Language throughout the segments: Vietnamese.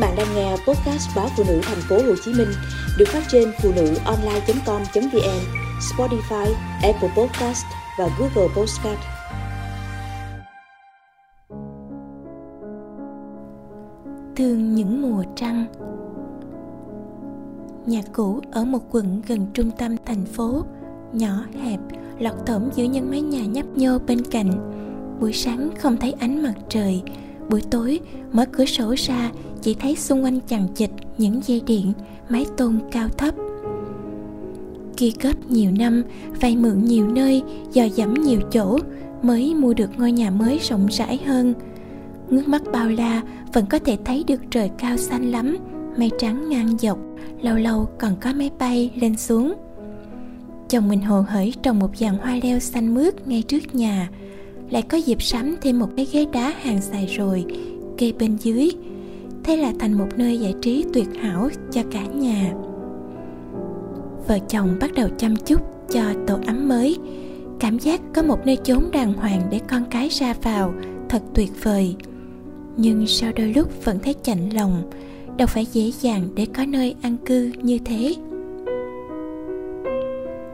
bạn đang nghe podcast báo phụ nữ thành phố Hồ Chí Minh được phát trên phụ nữ online.com.vn, Spotify, Apple Podcast và Google Podcast. Thương những mùa trăng Nhà cũ ở một quận gần trung tâm thành phố, nhỏ hẹp, lọt thỏm giữa những mái nhà nhấp nhô bên cạnh. Buổi sáng không thấy ánh mặt trời, buổi tối mở cửa sổ ra chỉ thấy xung quanh chằng chịt những dây điện, mái tôn cao thấp. Kia kết nhiều năm, vay mượn nhiều nơi, dò dẫm nhiều chỗ, mới mua được ngôi nhà mới rộng rãi hơn. Ngước mắt bao la, vẫn có thể thấy được trời cao xanh lắm, mây trắng ngang dọc, lâu lâu còn có máy bay lên xuống. Chồng mình hồ hởi trồng một dàn hoa leo xanh mướt ngay trước nhà. Lại có dịp sắm thêm một cái ghế đá hàng xài rồi, kê bên dưới thế là thành một nơi giải trí tuyệt hảo cho cả nhà. Vợ chồng bắt đầu chăm chút cho tổ ấm mới. Cảm giác có một nơi chốn đàng hoàng để con cái ra vào thật tuyệt vời. Nhưng sau đôi lúc vẫn thấy chạnh lòng, đâu phải dễ dàng để có nơi an cư như thế.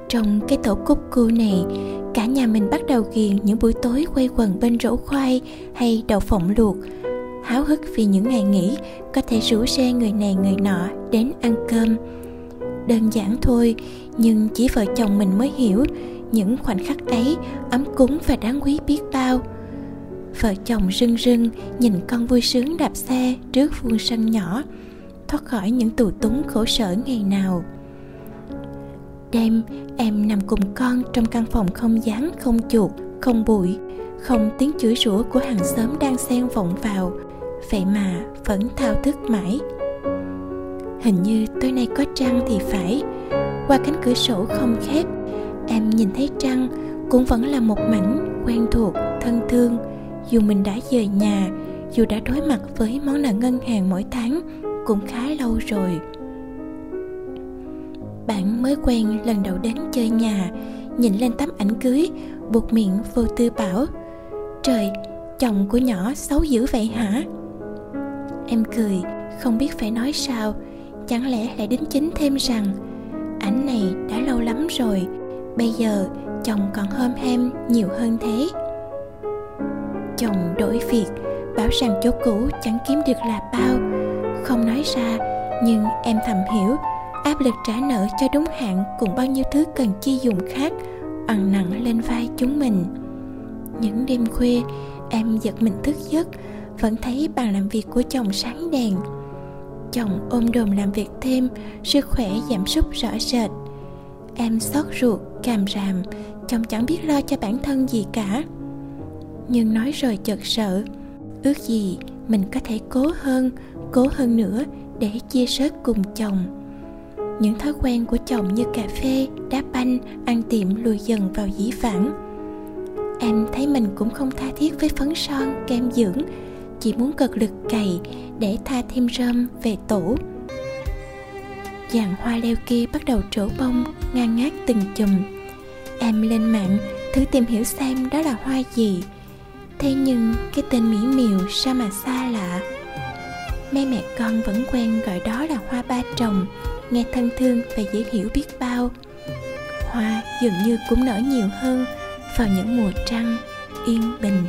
Trong cái tổ cúc cu này, cả nhà mình bắt đầu ghiền những buổi tối quay quần bên rổ khoai hay đậu phộng luộc háo hức vì những ngày nghỉ, có thể rủ rê người này người nọ đến ăn cơm. Đơn giản thôi, nhưng chỉ vợ chồng mình mới hiểu, những khoảnh khắc ấy ấm cúng và đáng quý biết bao. Vợ chồng rưng rưng nhìn con vui sướng đạp xe trước vuông sân nhỏ, thoát khỏi những tù túng khổ sở ngày nào. Đêm, em nằm cùng con trong căn phòng không dáng không chuột, không bụi, không tiếng chửi rủa của hàng xóm đang xen vọng vào vậy mà vẫn thao thức mãi. Hình như tối nay có trăng thì phải. Qua cánh cửa sổ không khép, em nhìn thấy trăng cũng vẫn là một mảnh quen thuộc, thân thương. Dù mình đã rời nhà, dù đã đối mặt với món nợ ngân hàng mỗi tháng cũng khá lâu rồi. Bạn mới quen lần đầu đến chơi nhà, nhìn lên tấm ảnh cưới, buộc miệng vô tư bảo, trời, chồng của nhỏ xấu dữ vậy hả? Em cười, không biết phải nói sao. Chẳng lẽ lại đính chính thêm rằng, ảnh này đã lâu lắm rồi, bây giờ chồng còn hôm hem nhiều hơn thế. Chồng đổi việc, bảo rằng chỗ cũ chẳng kiếm được là bao. Không nói ra, nhưng em thầm hiểu, áp lực trả nợ cho đúng hạn cùng bao nhiêu thứ cần chi dùng khác ằn nặng lên vai chúng mình. Những đêm khuya, em giật mình thức giấc vẫn thấy bàn làm việc của chồng sáng đèn. Chồng ôm đồm làm việc thêm, sức khỏe giảm sút rõ rệt. Em xót ruột, càm ràm, chồng chẳng biết lo cho bản thân gì cả. Nhưng nói rồi chợt sợ, ước gì mình có thể cố hơn cố hơn nữa để chia sớt cùng chồng. Những thói quen của chồng như cà phê, đá banh, ăn tiệm lùi dần vào dĩ vãng. Em thấy mình cũng không tha thiết với phấn son, kem dưỡng chỉ muốn cực lực cày để tha thêm rơm về tổ. Dàn hoa leo kia bắt đầu trổ bông ngang ngát từng chùm. Em lên mạng thử tìm hiểu xem đó là hoa gì. Thế nhưng cái tên mỹ miều sao mà xa lạ? Mấy mẹ con vẫn quen gọi đó là hoa ba trồng, nghe thân thương và dễ hiểu biết bao. Hoa dường như cũng nở nhiều hơn vào những mùa trăng yên bình.